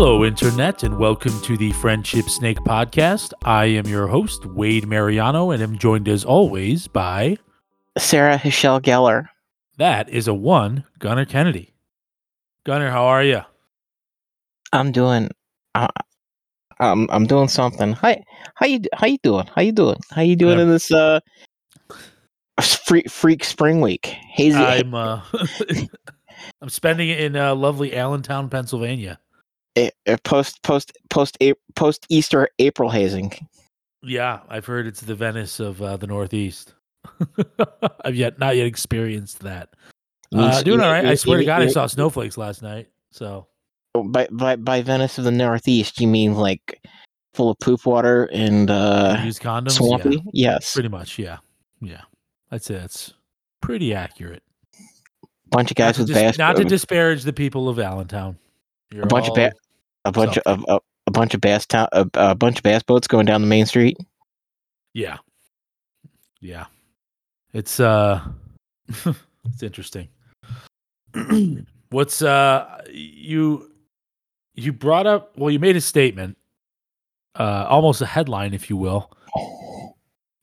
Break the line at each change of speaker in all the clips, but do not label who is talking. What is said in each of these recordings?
Hello, Internet, and welcome to the Friendship Snake Podcast. I am your host, Wade Mariano, and am joined as always by.
Sarah Hichelle Geller.
That is a one, Gunner Kennedy. Gunner, how are you?
I'm doing. Uh, I'm I'm doing something. Hi, how you how you doing? How you doing? How you doing
I'm-
in this uh freak freak spring week? Hazy.
I'm uh, I'm spending it in uh, lovely Allentown, Pennsylvania.
Post post post A- post Easter April hazing.
Yeah, I've heard it's the Venice of uh, the Northeast. I've yet not yet experienced that. Uh, doing all right. I swear to God, I saw snowflakes last night. So
by by by Venice of the Northeast. You mean like full of poop water and uh
use condoms.
swampy?
Yeah,
Yes,
pretty much. Yeah, yeah. I'd say that's pretty accurate.
bunch of guys with
dis-
bass.
not to disparage the people of Allentown. You're
A bunch of ba-
all-
a bunch of a, a, a bunch of bass town a, a bunch of bass boats going down the main street.
Yeah. Yeah. It's uh it's interesting. What's uh you you brought up well you made a statement uh almost a headline if you will.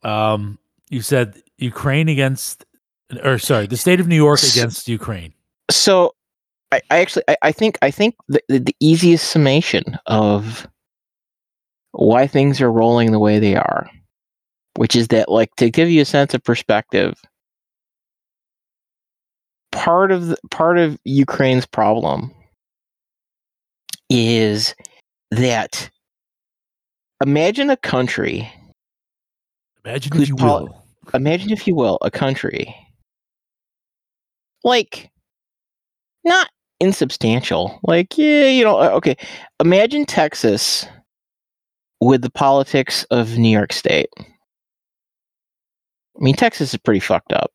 Um you said Ukraine against or sorry, the state of New York against Ukraine.
so I, I actually I, I think I think the, the, easiest summation of why things are rolling the way they are, which is that like to give you a sense of perspective, part of the, part of Ukraine's problem is that imagine a country
Imagine if you
poli-
will.
imagine if you will a country like not insubstantial. Like yeah you know uh, okay imagine texas with the politics of new york state. I mean texas is pretty fucked up.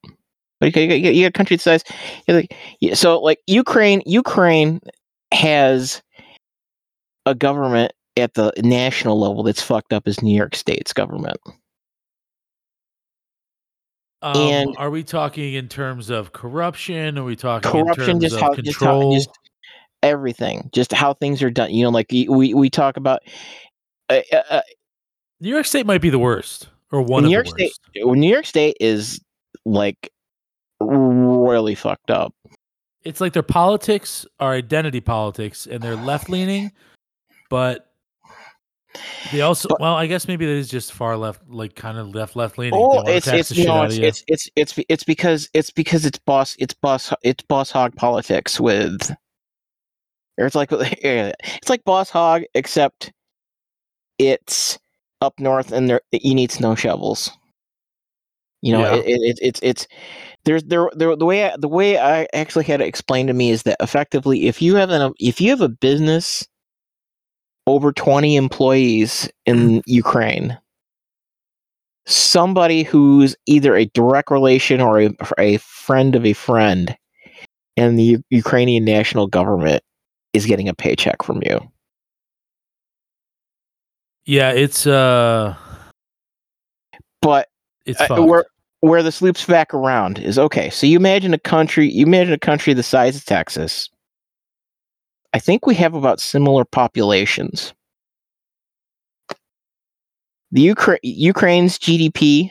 But you got, you got, you got country size like, so like ukraine ukraine has a government at the national level that's fucked up as new york state's government
Um,
and-
are we talking in terms of corruption? Are we talking
corruption
in terms
just
of
how just how just everything just how things are done you know like we we talk about uh, uh, uh,
New York State might be the worst, or one
new
of
york
the
state new york state is like royally fucked up.
It's like their politics are identity politics, and they're left leaning, but they also
But-
well, I guess maybe that is just far left, like kind of left left leaning.
oh it's it's no it's, it's it's it's it's because it's because it's boss it's boss it's boss hog politics with or it's like it's like boss hog except it's up north and there you need snow shovels you know
Yeah.
it, it, it's it's there's there, there the way I, the way I actually had it explained to me is that effectively if you have an if you have a business over 20 employees in Ukraine somebody who's either a direct relation or a, a friend of a friend and the U- Ukrainian national government is getting a paycheck from you.
yeah, it's uh,
But
it's
uh, where where this loops back around is okay. So you imagine a country, you imagine a country the size of Texas. I think we have about similar populations. The Ukra- Ukraine's GDP, you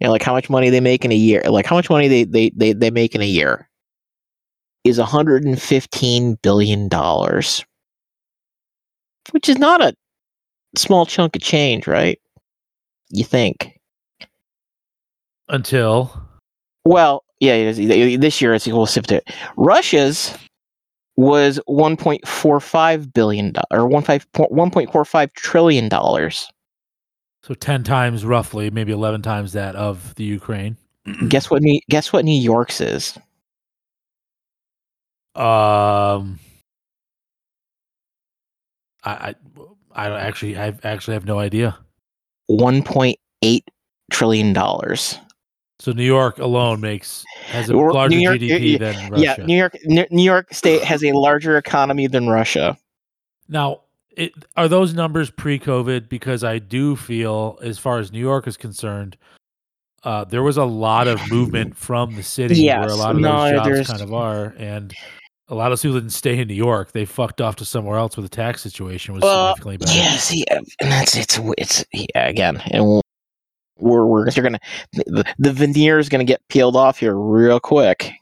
know, like how much money they make in a year, like how much money they they they, they make in a year, is 115 billion dollars, which is not a small chunk of change, right? You think?
until
Well, yeah, this year it's equal to Russia's was 1.45 billion or 1.5 1.45 trillion dollars.
so ten times roughly, maybe eleven times that of the Ukraine.
Guess what? New, guess what? New York's is
Um, I, I, I don't actually, I actually have no idea.
1.8 trillion dollars.
So New York alone makes has a larger
York-
GDP
yeah,
than Russia.
Yeah, New York. New York State has a larger economy than Russia.
Now, it, are those numbers pre-COVID? Because I do feel, as far as New York is concerned, uh, there was a lot of movement from the city where a lot of
No,
those jobs kind of are, and A lot of people didn't stay in New York. They fucked off to somewhere else where the tax situation was
Well,
significantly better.
Yeah, see, uh, and that's it's it's yeah, again, and we'll- we're we're you're gonna the, the veneer is gonna get peeled off here real quick.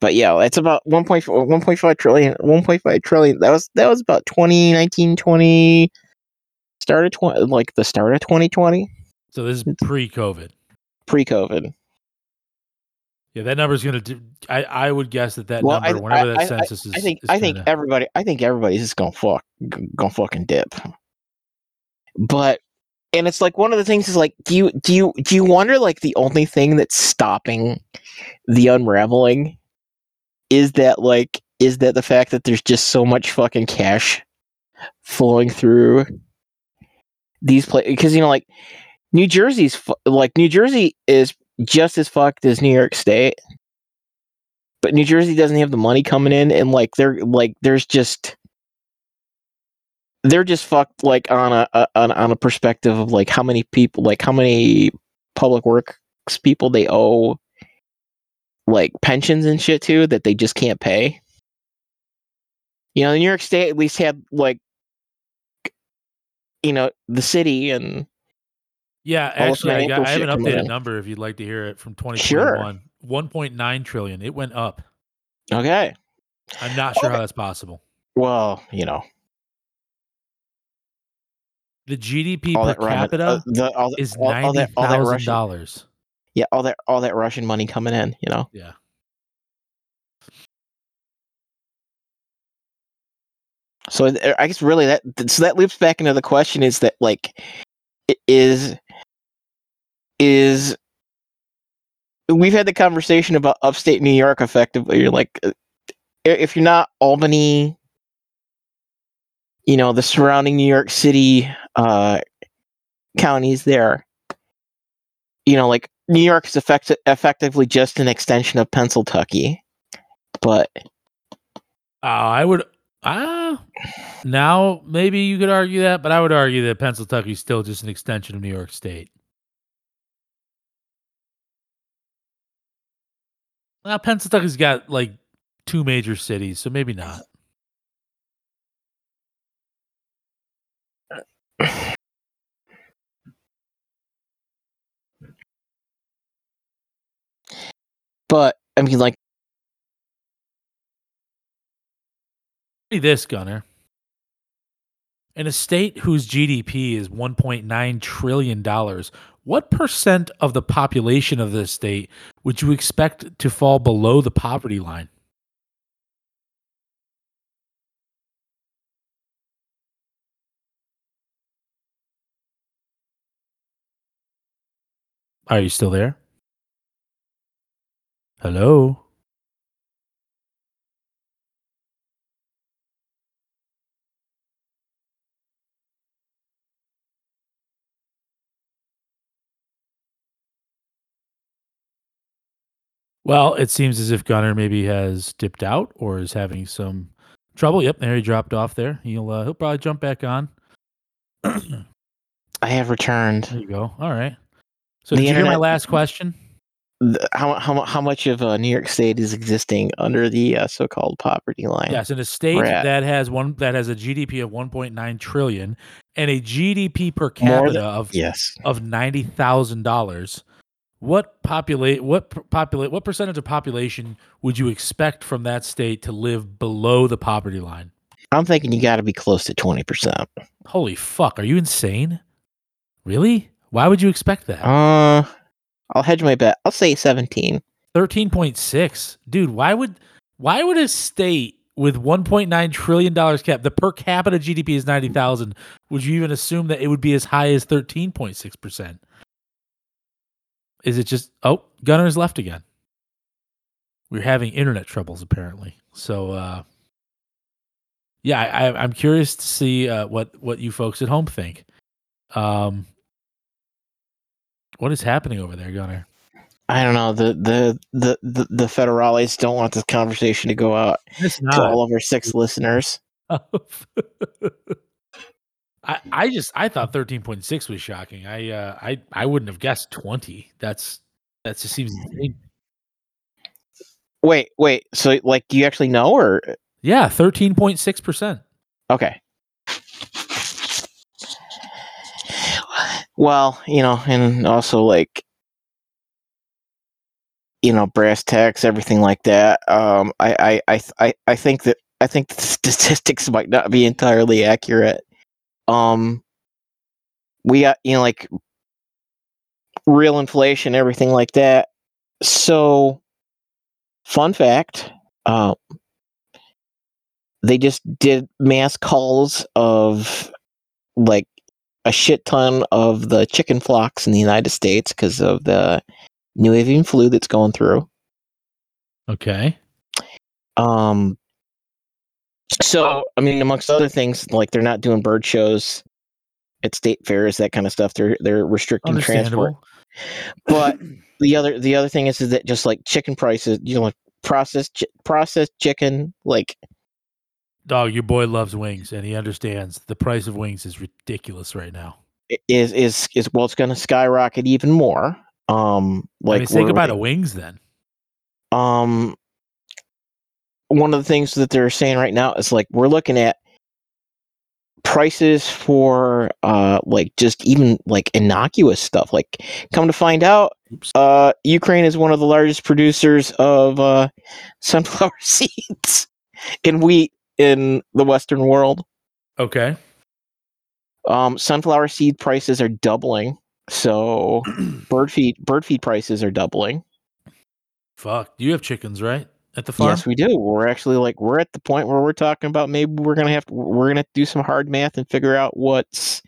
But yeah, it's about 1.4 1.5 trillion 1.5 trillion. That was that was about 2019 20 started 20 like the start of 2020
So this is pre-COVID.
pre-COVID.
Yeah, that number is gonna. Do, I I would guess that that
Well, I-
number, whenever
I-
that
I-
census is,
I think
is
I think everybody I think everybody's just gonna fuck g- gonna fucking dip. But and it's like one of the things is like do you do you do you wonder like the only thing that's stopping the unraveling is that like is that the fact that there's just so much fucking cash flowing through these places because you know like New Jersey's fu- like New Jersey is just as fucked as New York State but New Jersey doesn't have the money coming in, and like they're like there's just they're just fucked like on a, a on, on a perspective of like how many people like how many public works people they owe like pensions and shit to that they just can't pay. You know, New York State at least had like you know the city and
Yeah, actually, I, got, I have an updated
in.
number if you'd like to hear it from
Sure.
2021. 1.9 trillion. It went up.
okay.
I'm not sure
Okay.
how that's possible.
Well, you know,
The GDP
all
per capita
uh, the, all,
is ninety
that all that
thousand dollars.
yeah, all that all that Russian money coming in, you know.
Yeah.
So I guess really that so that loops back into the question is that like is is we've had the conversation about upstate New York effectively you're like uh, if you're not Albany you know the surrounding New York City uh counties there you know like New York is effect- effectively just an extension of Pennsylvania but
Uh, I would. Ah, now maybe you could argue that, but I would argue that Pennsylvania is still just an extension of New York State. Now Pennsylvania's got like two major cities, so maybe not.
But I mean like
this, Gunner. In a state whose GDP is $1.9 trillion, what percent of the population of this state would you expect to fall below the poverty line? Are you still there? Hello? Well, it seems as if Gunner maybe has dipped out or is having some trouble. Yep, there he dropped off there. He'll uh, he'll probably jump back on. there
I have returned.
There you go. All right. So
The
did you hear my last question?
The- How how how much of uh, New York State is existing under the uh, so-called poverty line?
Yes, in a state that has one that has a GDP of 1.9 trillion and a GDP per capita
than-
of
Yes.
of ninety thousand dollars, what populate what populate what percentage of population would you expect from that state to live below the poverty line?
I'm thinking you got to be close to twenty percent.
Holy fuck, are you insane? Really? Why would you expect that?
Uh, I'll hedge my bet. I'll say seventeen.
Thirteen point six, dude. Why would why would a state with one point nine trillion dollars cap, the per capita GDP is ninety thousand? Would you even assume that it would be as high as thirteen point six percent? Is it just oh Gunner's left again? We're having internet troubles apparently. So uh, yeah, I, I, I'm curious to see uh, what what you folks at home think. Um, what is happening over there, Gunner?
I don't know. The the the the, the federales don't want this conversation to go out to all of our six listeners.
I, I just I thought thirteen point six was shocking. I uh I I wouldn't have guessed twenty. That's that just seems insane.
Wait, wait. So like, do you actually know, or
Yeah, thirteen point six percent.
Okay. Well, you know, and also like you know, brass tacks, everything like that. Um, I, I, I, I, think that I think the statistics might not be entirely accurate. Um, we got you know like real inflation, everything like that. So, fun fact: uh, they just did mass calls of like a shit ton of the chicken flocks in the United States because of the new avian flu that's going through.
Okay.
Um. So, I mean, amongst other things, like they're not doing bird shows at state fairs, that kind of stuff. They're they're restricting transport. But the other the other thing is, is that just like chicken prices, you know, like processed processed chicken, like
Dog, your boy loves wings and he understands the price of wings is ridiculous right now.
is is is well, it's going to skyrocket even more. Um,
Like, I mean,
we're-
goodbye to wings then.
um one of the things that they're saying right now is like we're looking at prices for uh like just even like innocuous stuff like come to find out uh ukraine is one of the largest producers of uh sunflower seeds and wheat in the western world
Okay.
um sunflower seed prices are doubling so bird feed bird feed prices are doubling
Fuck. You have chickens, right? At the farm?
Yes, we do. We're actually like we're at the point where we're talking about maybe we're gonna have to we're gonna do some hard math and figure out what's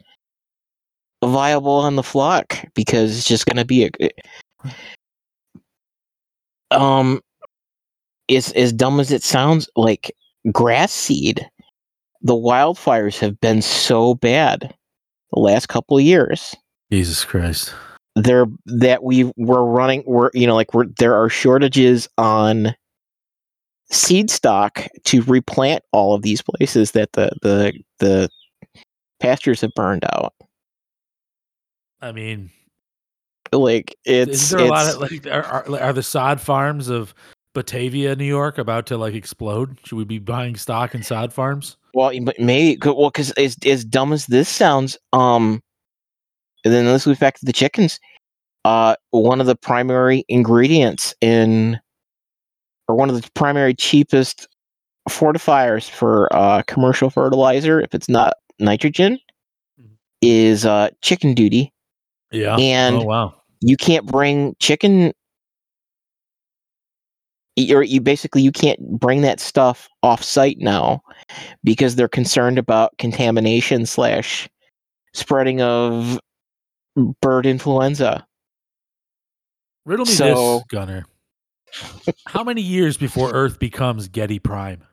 viable on the flock because it's just gonna be a um it's as dumb as it sounds like grass seed the wildfires have been so bad the last couple of years
Jesus Christ.
there that we were running we're you know like we're there are shortages on seed stock to replant all of these places that the the the pastures have burned out
I mean,
like it's
is there a lot of like are, are, are the sod farms of Batavia, New York about to like explode? Should we be buying stock in sod farms?
well but maybe well because as, as dumb as this sounds um and then this back to the chickens uh one of the primary ingredients in or one of the primary cheapest fortifiers for uh commercial fertilizer if it's not nitrogen
Mhm.
is uh chicken duty
Yeah.
And-
oh wow.
you can't bring chicken or you basically you can't bring that stuff off site now because they're concerned about contamination slash spreading of bird influenza
Riddle me
So-
this, Gunner. How many years before Earth becomes Getty Prime?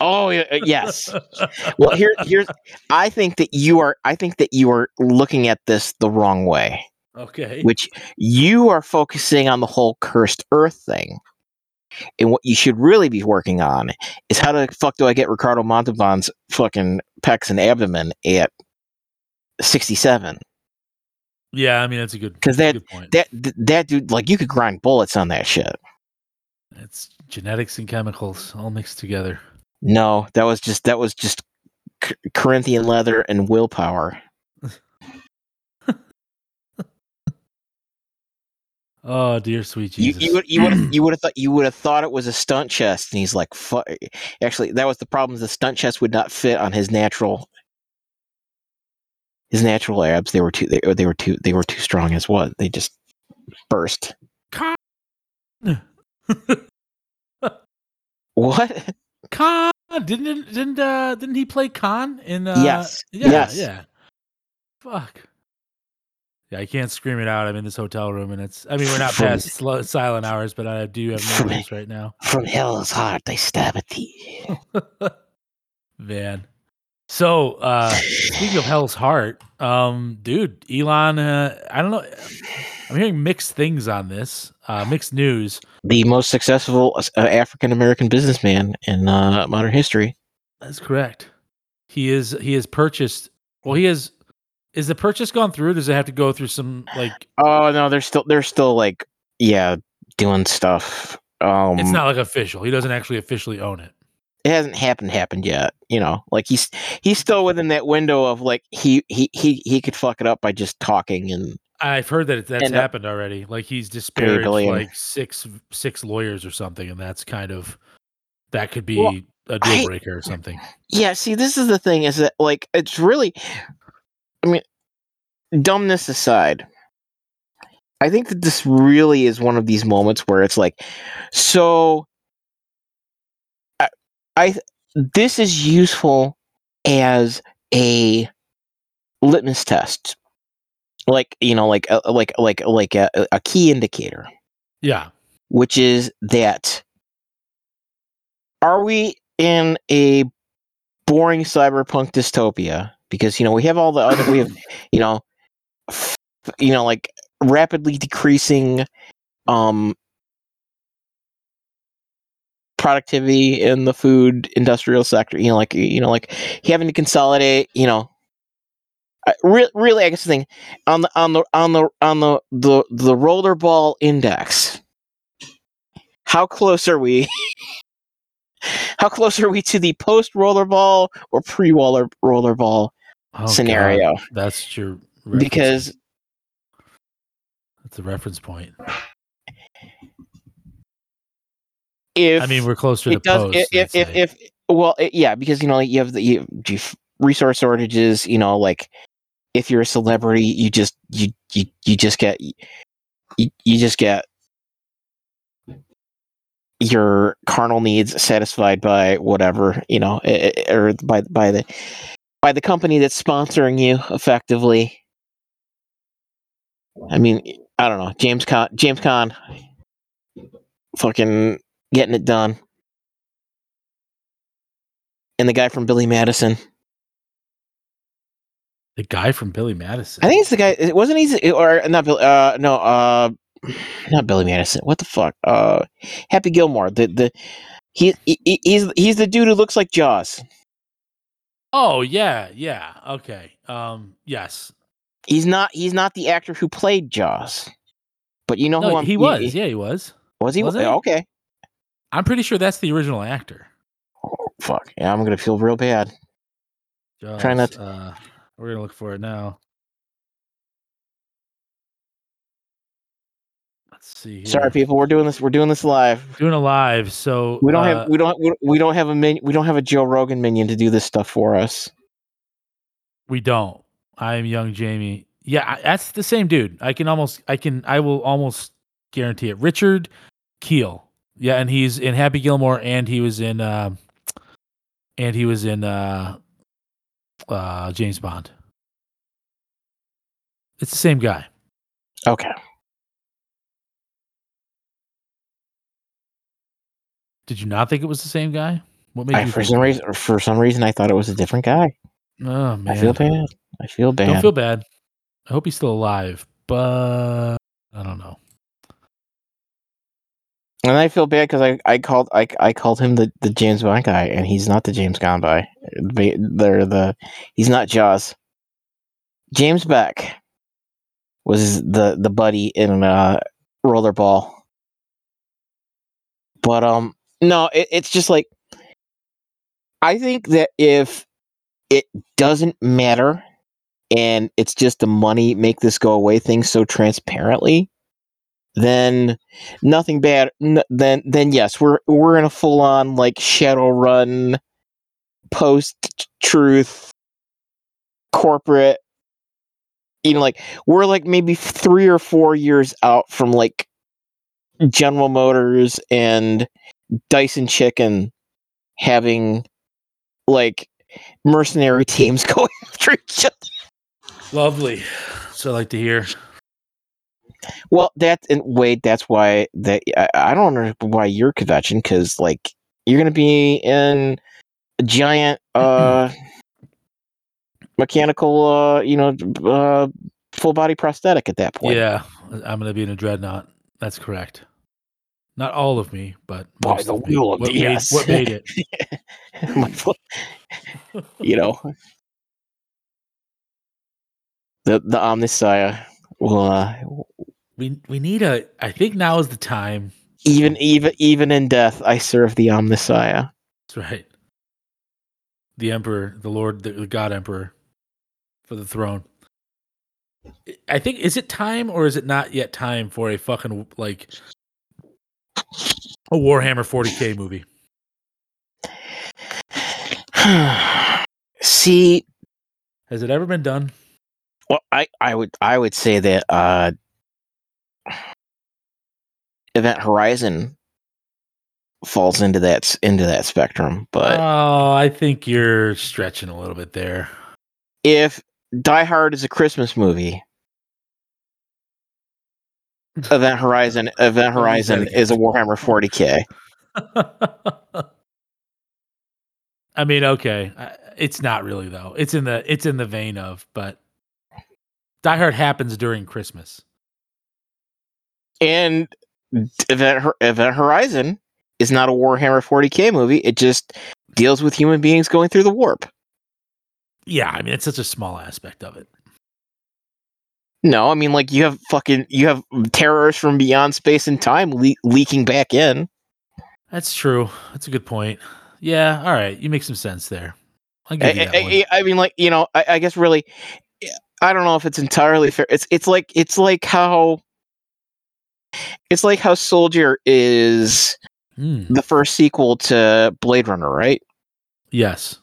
oh uh, yes well here here's i think that you are i think that you are looking at this the wrong way
okay.
which you are focusing on the whole cursed earth thing. And what you should really be working on is how the fuck do I get Ricardo Montalban's fucking pecs and abdomen at 67?
Yeah, I mean that's a good
'Cause
that's a
that-
good point.
That that dude, like, you could grind bullets on that shit.
it's genetics and chemicals all mixed together.
No, that was just that was just C- Corinthian leather and willpower.
Oh dear sweet Jesus.
you would you would you would have thought you would have thought it was a stunt chest, and he's like, "Fuck." Actually, that was the problem. is The stunt chest would not fit on his natural his natural abs. They were too they, they were too they were too strong as what they just burst.
Con.
What?
Khan didn't didn't uh didn't he play Khan in uh
Yes.
yeah
Yes.
yeah fuck yeah I can't scream it out I'm in this hotel room and it's I mean we're not
From-
past sl- silent hours but I do have memories right now
From hell's heart, they stab at thee.
man so uh speaking of Hell's Heart um dude Elon uh, I don't know I'm hearing mixed things on this uh mixed news
The most successful uh, African American businessman in uh, modern history.
That's correct. He is he has purchased well he has is the purchase gone through? Does it have to go through some like
Oh no, they're still they're still like yeah doing stuff. um,
It's not like official. He doesn't actually officially own it.
it hasn't happened happened yet. You know, like he's he's still within that window of like he he he he could fuck it up by just talking and
I've heard that that's
uh,
happened already. Like he's disparaged like six six lawyers or something, and that's kind of that could be
Well,
a
I-
deal breaker or something.
Yeah, see, this is the thing is that like it's really I mean dumbness aside, I think that this really is one of these moments where it's like so I, I this is useful as a litmus test. Like, you know, like a, like like like a, a key indicator
Yeah.
which is that are we in a boring cyberpunk dystopia because you know we have all the other we have you know f- you know like rapidly decreasing um productivity in the food industrial sector you know like you know like having to consolidate you know. Re- really i guess the thing on the on the on the on the the, the rollerball index how close are we? How close are we to the post rollerball or pre roller rollerball
Oh, God.
scenario
That's your reference-
because
that's a reference point.
if
I mean, we're closer to
it does
post.
if if, if, if well it, yeah because you know like you have the you, have resource shortages you know like if you're a celebrity you just you you, you just get you, you just get your carnal needs satisfied by whatever you know eh, eh, or by by the by the company that's sponsoring you effectively. I mean i don't know james caan james caan fucking getting it done. And the guy from billy madison.
The guy from Billy Madison.
i think it's the guy it wasn't he or not bill uh no uh not billy madison. What the fuck? Uh happy gilmore the the he, he he's he's the dude who looks like jaws
Oh yeah, yeah. Okay. Um. Yes.
he's not he's not the actor who played jaws but you know who I'm,
he was. Yeah, he was.
was he
Wasn't he?
okay
I'm pretty sure that's the original actor.
Oh, fuck yeah i'm gonna feel real bad Try not
Jaws, Uh, we're gonna look for it now. See. Here.
sorry people we're doing this we're doing this live
Doing a live, so
we don't
uh,
have we don't we- we don't have a min, we don't have a joe rogan minion to do this stuff for us
We don't. I am young Jamie. Yeah, I- that's the same dude. I can almost, I can, I will almost guarantee it. Richard Kiel. Yeah, and he's in Happy Gilmore, and he was in, uh, and he was in uh, uh, James Bond. It's the same guy.
okay
Did you not think it was the same guy? What made
I,
you
for some reason for some reason i thought it was a different guy
Oh man,
i feel bad i feel bad
Don't feel bad. I hope he's still alive, but I don't know.
And I feel bad because I, I called I, I called him the, the James Bond guy, and he's not the James Bond guy. They- They're the he's not Jaws. James Beck was the the buddy in uh, Rollerball, but um no, it, it's just like I think that if it doesn't matter and it's just the money make this go away thing so transparently, then nothing bad n- then then yes we're we're in a full on like shadow run, post truth corporate you know like we're like maybe 3 or 4 years out from like General Motors and Tyson Chicken having like mercenary teams going after each other
Lovely. So I like to hear.
Well, that and wait, that's why that I, I don't know why you're convention because like you're gonna be in a giant uh mechanical uh you know uh full body prosthetic at that point.
Yeah, I'm gonna be in a dreadnought. That's correct. Not all of me, but
By the
of me.
of
what,
the-
made,
yes.
what made it?
You know the the Omnissiah will uh
We we need a. I think now is the time
Even even even in death, I serve the Omnissiah.
That's right. The Emperor, the Lord, the, the God Emperor for the throne. I think is it time or is it not yet time for a fucking like a Warhammer 40k movie?
See,
Has it ever been done?
well, I I would I would say that uh, Event Horizon falls into that into that spectrum, but
oh, I think you're stretching a little bit there.
if Die Hard is a Christmas movie, Event Horizon Event
Don't use that
Horizon is a Warhammer 40k.
I mean, okay, it's not really though. It's in the it's in the vein of, but Die Hard happens during Christmas.
And Event Event Horizon is not a Warhammer 40k movie. It just deals with human beings going through the warp.
Yeah, I mean, it's such a small aspect of it.
No, I mean like you have fucking you have terrorists from beyond space and time le- leaking back in.
That's true. That's a good point. Yeah, all right, you make some sense there.
I, I-. I- I mean, like you know, I, I guess really, I don't know if it's entirely fair. It's it's like it's like how it's like how Soldier is
Hmm,
the first sequel to Blade Runner, right?
Yes.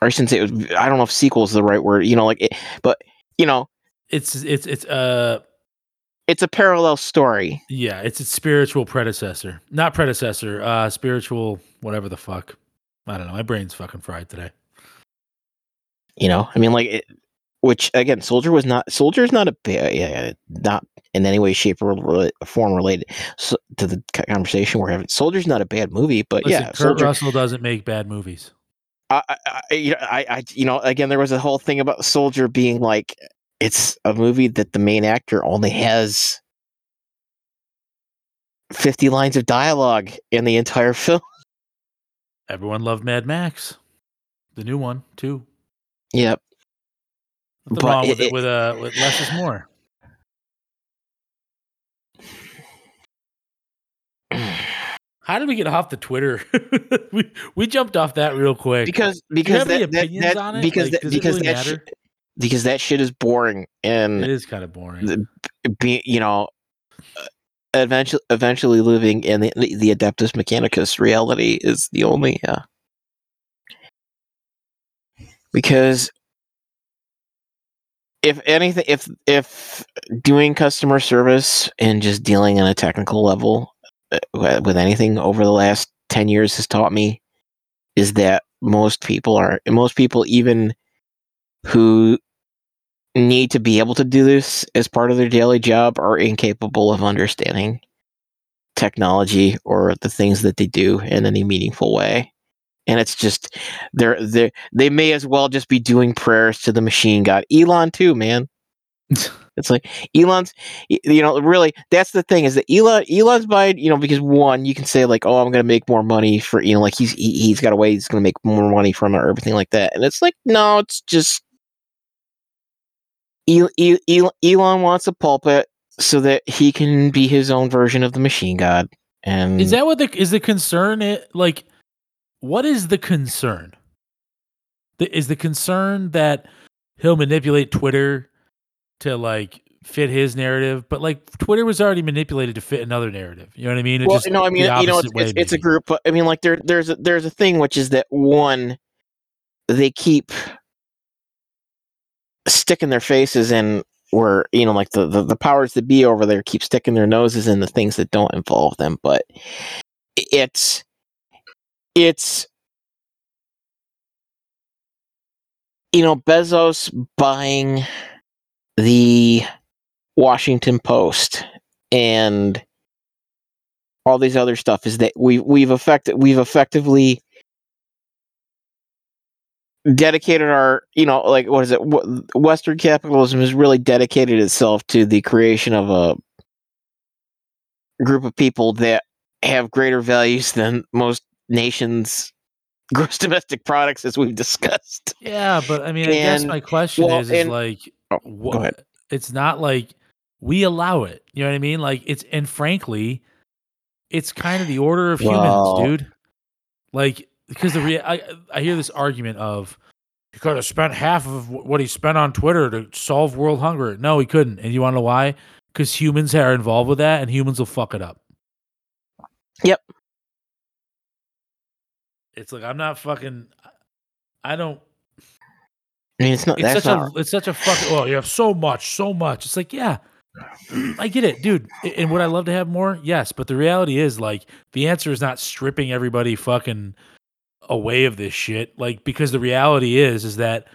Or I shouldn't say it was. I don't know if sequel is the right word. You know, like, it, but you know,
It's it's it's uh
it's a parallel story.
yeah, it's its spiritual predecessor. Not predecessor, uh spiritual whatever the fuck. I don't know. My brain's fucking fried today.
You know, I mean, like, it, which again, Soldier was not. Soldier is not a yeah, not in any way, shape, or form related to the conversation we're having. Soldier's not a bad movie, but
Listen,
yeah,
Kurt
Soldier.
Russell doesn't make bad movies.
I, I, I, you know, I, I, you know, again, there was a whole thing about Soldier being like, it's a movie that the main actor only has fifty lines of dialogue in the entire film.
Everyone loved Mad Max. The new one, too.
Yep.
Nothing
But
wrong with
it-
it, with uh with less is more. How did we get off the Twitter? we we jumped off that real quick.
because because that, that, that- because
Like,
that, because
really
that shit, because that shit is boring and
It is kind of boring.
the- be you know uh, eventually eventually living in the, the adeptus mechanicus reality is the only uh because if anything if if doing customer service and just dealing on a technical level Uh, with anything over the last 10 years has taught me is that most people are most people even who need to be able to do this as part of their daily job are incapable of understanding technology or the things that they do in any meaningful way. And it's just they're they they may as well just be doing prayers to the machine god elon too man it's like elon's you know really that's the thing is that elon elon's buying you know because one you can say like oh i'm gonna make more money for you know like he's he, he's got a way he's gonna make more money from it or everything like that and it's like no it's just El- El- El- elon wants a pulpit so that he can be his own version of the machine god and
Is that what the is the concern? It like, what is the concern? The, is the concern that he'll manipulate Twitter to like fit his narrative? But like, Twitter was already manipulated to fit another narrative. You know what I mean? It
well, no, I mean, you know, it's, it's, it's a group. But I mean, like there, there's a, there's a thing which is that one, they keep sticking their faces in where you know, like the, the the powers that be over there keep sticking their noses in the things that don't involve them. But it's it's you know Bezos buying the Washington Post and all these other stuff is that we we've affected we've effectively dedicated our you know like what is it? Western capitalism has really dedicated itself to the creation of a group of people that have greater values than most nations gross domestic products as we've discussed.
Yeah, but I mean, I guess my question
well,
is, is
and-
like,
Oh,
what,
go ahead
It's not like we allow it. You know what I mean? Like it's and frankly, it's kind of the order of
Well-
humans, dude. Like because the rea- I I hear this argument of he could have spent half of what he spent on Twitter to solve world hunger. No, he couldn't. And you want to know why? Because humans are involved with that, and humans will fuck it up.
Yep.
It's like I'm not fucking. I don't.
I mean, it's not.
It's such
not.
a. It's such a fucking. Oh, you have so much, so much. It's like yeah, I get it, dude. And would I love to have more? Yes, but the reality is like the answer is not stripping everybody fucking away of this shit. Like because the reality is is that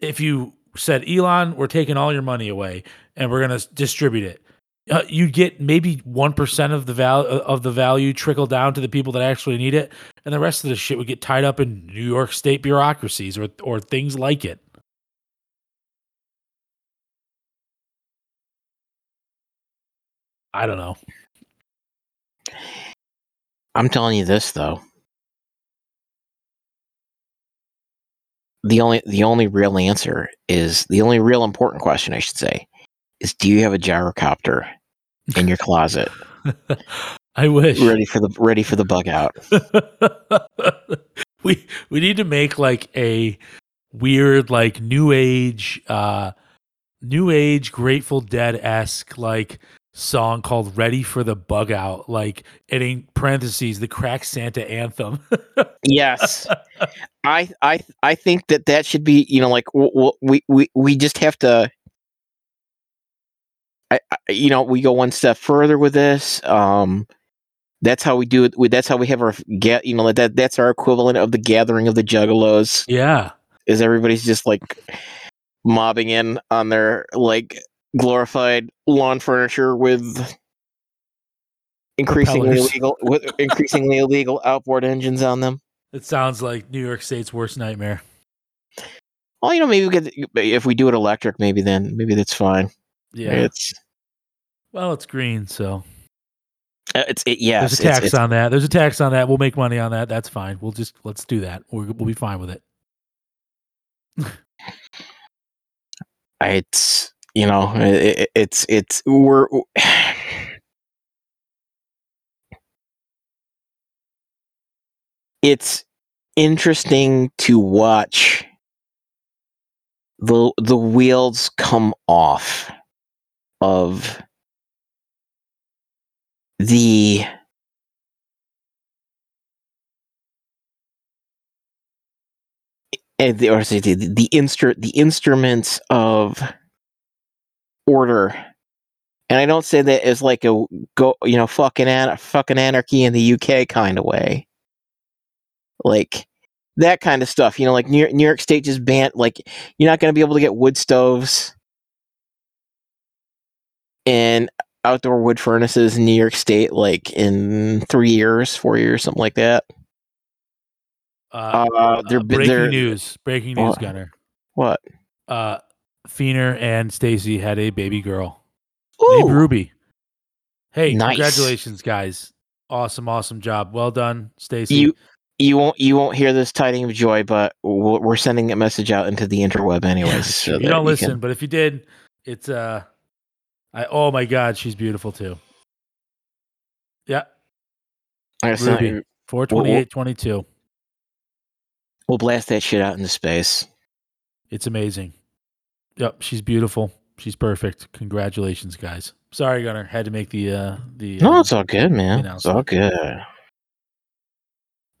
if you said Elon, we're taking all your money away and we're gonna distribute it. Uh, you get maybe one percent of the value of the value trickle down to the people that actually need it, and the rest of the shit would get tied up in New York State bureaucracies or or things like it. I don't know.
I'm telling you this though. The only the only real answer is the only real important question I should say is do you have a gyrocopter in your closet
I wish.
ready for the ready for the bug out?
we we need to make like a weird like new age uh new age grateful dead esque like song called ready for the bug out like it in parentheses the crack santa anthem
Yes. I I I think that that should be, you know, like w- w- we we we just have to I, I you know, we go one step further with this. Um that's how we do it. We, that's how we have our get. You know, that that's our equivalent of the gathering of the juggalos.
yeah
is everybody's just like mobbing in on their like glorified lawn furniture with increasingly
Propellers.
illegal with increasingly illegal outboard engines on them.
it sounds like new york state's worst nightmare
Well, you know, maybe we could if we do it electric, maybe then maybe that's fine.
yeah
It's
well it's green so.
Uh, it's it, yes,
there's a
it's-
tax
it's-
on that. There's a tax on that. We'll make money on that. That's fine. We'll just let's do that. We're, we'll be fine with it.
It's you know it- it's it's we're it's interesting to watch the the wheels come off of the eh, the or the the, instru- the instruments of order. And i don't say that as like a go you know fucking an- fucking anarchy in the uk kind of way. Like that kind of stuff you know like new york, new york state just banned like you're not going to be able to get wood stoves. And outdoor wood furnaces in new york state like in three years four years something like that
uh,
uh, they're,
uh, breaking
they're
news breaking news
What?
gunner
what
uh Feener and Stacy had a baby girl
Ooh,
named Ruby. Hey,
Nice.
congratulations, guys! Awesome, awesome job. Well done, Stacy.
you you won't you won't hear this tiding of joy, but we're sending a message out into the interweb anyways.
Yeah,
so
you don't
you
listen,
can-
but if you did, it's uh, I oh my god, she's beautiful too. Yeah,
I
Ruby. twenty eight twenty two.
we'll blast that shit out into space.
It's amazing. Yep, she's beautiful. She's perfect. Congratulations, guys. Sorry, Gunner, had to make the uh the.
No,
uh,
it's all good, man. It's all good.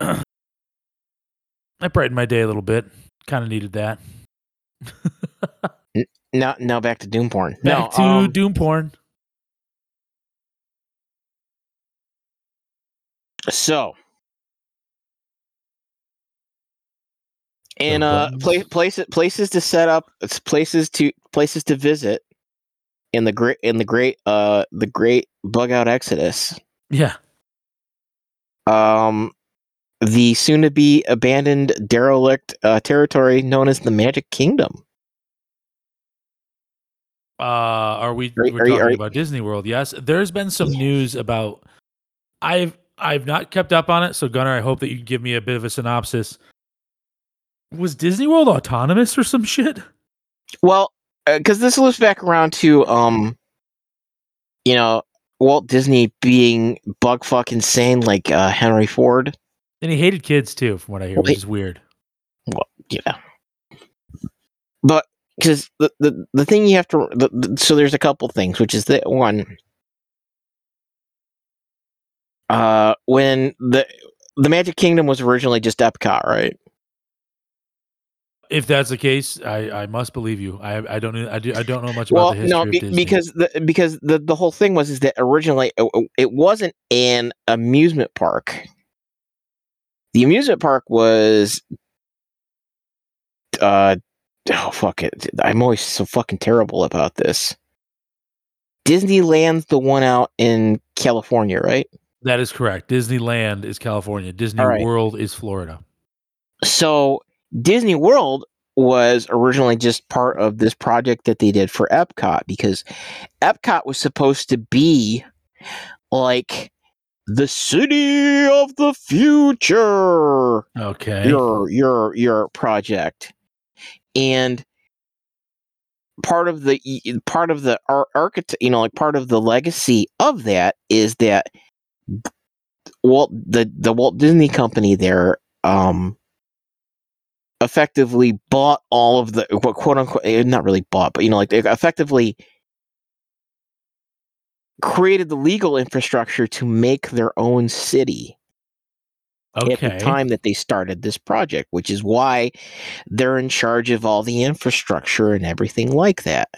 I brightened my day a little bit. Kind of needed that.
Now, now back to Doom porn.
Back
no,
to
um,
Doom porn.
so and uh,
buttons.
place places places to set up. It's places to places to visit in the great in the great uh the great bug out exodus.
Yeah.
um, the soon to be abandoned derelict uh, territory known as the Magic Kingdom.
Uh, are we
Are-
we're
are
talking
are
about Disney World? Yes. There's been some news about. I've I've not kept up on it, so Gunner, I hope that you can give me a bit of a synopsis. Was Disney World autonomous or some shit?
Well, because this loops back around to um, you know, Walt Disney being bug fuck insane like uh, Henry Ford.
And he hated kids too, from what I hear,
Well,
which is weird.
Well, yeah. But because the, the the thing you have to the, the- so there's a couple things, which is that one. Uh, when the the Magic Kingdom was originally just Epcot, right?
If that's the case, I, I must believe you. I I don't know- I, do, I don't know much
well,
about the history
no, be- because the because the the whole thing was is that originally it, it wasn't an amusement park. The amusement park was, uh, oh fuck it, I'm always so fucking terrible about this. Disneyland's the one out in California, right?
that is correct. Disneyland is California. Disney
right.
World is Florida.
So Disney World was originally just part of this project that they did for Epcot because Epcot was supposed to be like the city of the future.
Okay.
Your your your project. And part of the part of the ar- architect, you know, like part of the legacy of that is that Walt the the Walt Disney Company there um effectively bought all of the what quote unquote eh, not really bought but you know like they effectively created the legal infrastructure to make their own city at the time that they started this project which is why they're in charge of all the infrastructure and everything like that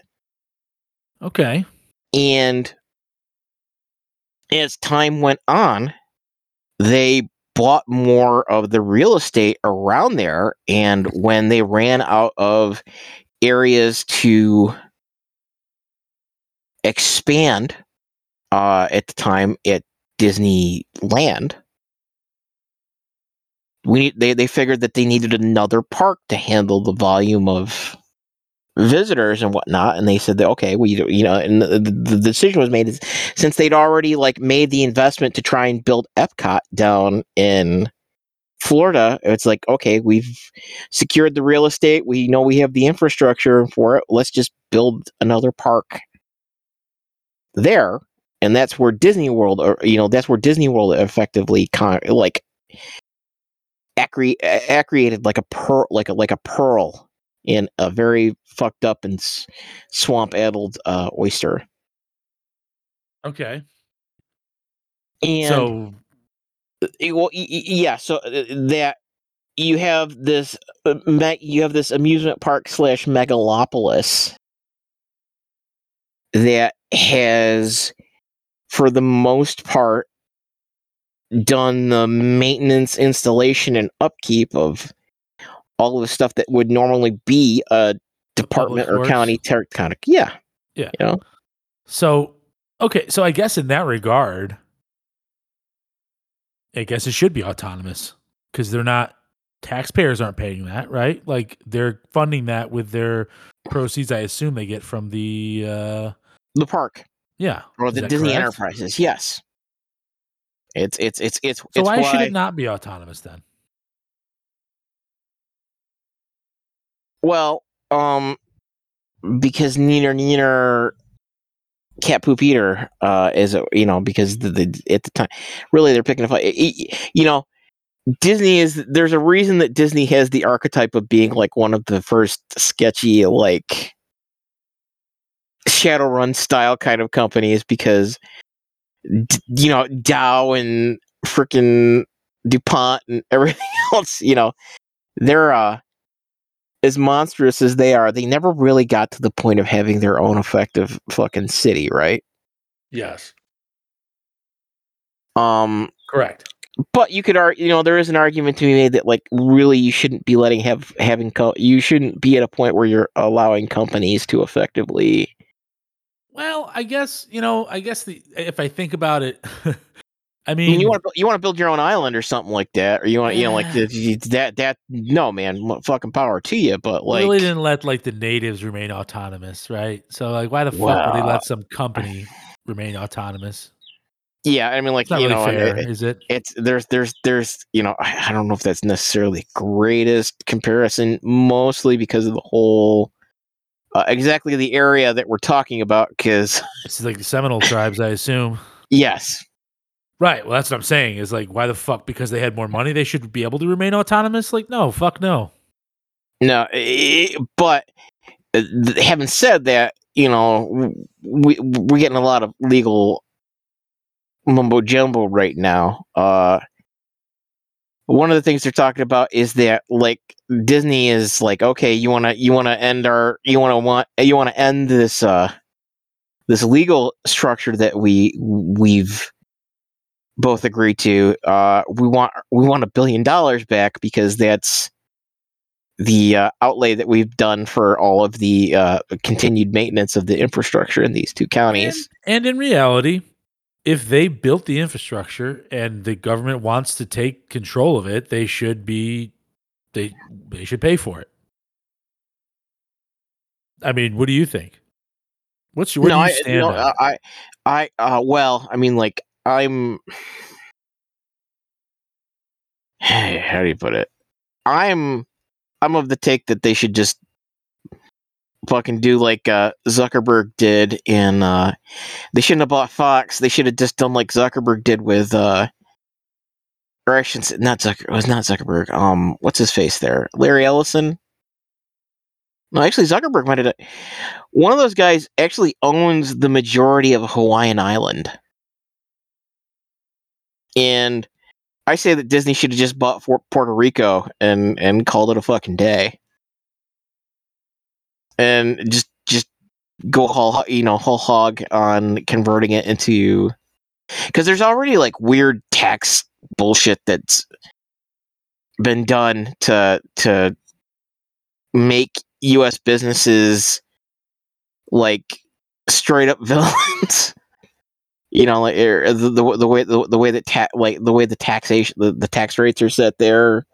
Okay.
And as time went on, they bought more of the real estate around there. And when they ran out of areas to expand uh, at the time at Disneyland, we need, they, they figured that they needed another park to handle the volume of visitors and whatnot and they said that okay we you know and the, the, decision was made is since they'd already like made the investment to try and build epcot down in florida it's like okay we've secured the real estate we know we have the infrastructure for it let's just build another park there and that's where disney world or you know that's where disney world effectively con- like accre- accreated like a pearl like a like a pearl in a very fucked up and s- swamp addled uh, oyster.
Okay.
And
so
well, yeah, so uh, that you have this, uh, me- you have this amusement park slash megalopolis that has, for the most part, done the maintenance, installation, and upkeep of all of the stuff that would normally be a department or county ter- kind of yeah
Yeah.
you know
So, okay, so I guess in that regard, I guess it should be autonomous because they're not taxpayers aren't paying that, right? Like they're funding that with their proceeds. I assume they get from the uh
the park
yeah
or
Is
the Disney
correct?
Enterprises. Yes, it's it's it's it's.
So
it's
why, should it not be autonomous then?
Well, um, because Neener Neener Cat Poop Eater uh, is a- you know because the, the at the time really they're picking a fight. You know, Disney is there's a reason that Disney has the archetype of being like one of the first sketchy like Shadowrun style kind of companies because d- you know Dow and freaking DuPont and everything else, you know, they're uh as monstrous as they are, they never really got to the point of having their own effective fucking city, right?
Yes,
Um
correct.
but you could argue, you know, there is an argument to be made that like really you shouldn't be letting have having co- you shouldn't be at a point where you're allowing companies to effectively
Well, I guess you know. I guess the if I think about it, I
I
mean,
you want to you want to build your own island or something like that, or you want you know like that that no man, fucking power to you. But like,
really didn't let like the natives remain autonomous, right? So like, why the fuck would they let some company remain autonomous?
yeah, I mean, like you
really
know,
fair,
it-
is it?
it's there's there's there's you know I, I don't know if that's necessarily greatest comparison, mostly because of the whole uh, exactly the area that we're talking about because
it's like the Seminole tribes, I assume.
yes,
Right. Well, that's what I'm saying. Is like, why the fuck? Because they had more money, they should be able to remain autonomous. Like, no, fuck no.
no, eh, but uh, th- having said that, you know, we we're getting a lot of legal mumbo jumbo right now. Uh, one of the things they're talking about is that like Disney is like, okay, you want to you want to end our you want to want you want to end this uh this legal structure that we we've both agreed to. Uh, we want we want a billion dollars back because that's the uh, outlay that we've done for all of the uh, continued maintenance of the infrastructure in these two counties.
And in reality, if they built the infrastructure and the government wants to take control of it, they should be they they should pay for it. I mean, what do you think? What's your
no,
do
I,
you stand
no,
on?
I, I, uh, well, I mean, like, I'm. How do you put it? I'm, I'm of the take that they should just fucking do like uh, Zuckerberg did in. Uh, they shouldn't have bought Fox. They should have just done like Zuckerberg did with. Uh, or I shouldn't say, not Zucker. It was not Zuckerberg. Um, what's his face there? Larry Ellison. No, actually, Zuckerberg might have. done- One of those guys actually owns the majority of a Hawaiian Island, and I say that Disney should have just bought Puerto Rico and and called it a fucking day, and just just go whole you know whole hog on converting it into because there's already like weird tax bullshit that's been done to to make U.S. businesses like straight up villains. you know, like er, the, the the way the, the way that ta- like the way the taxation the, the tax rates are set there,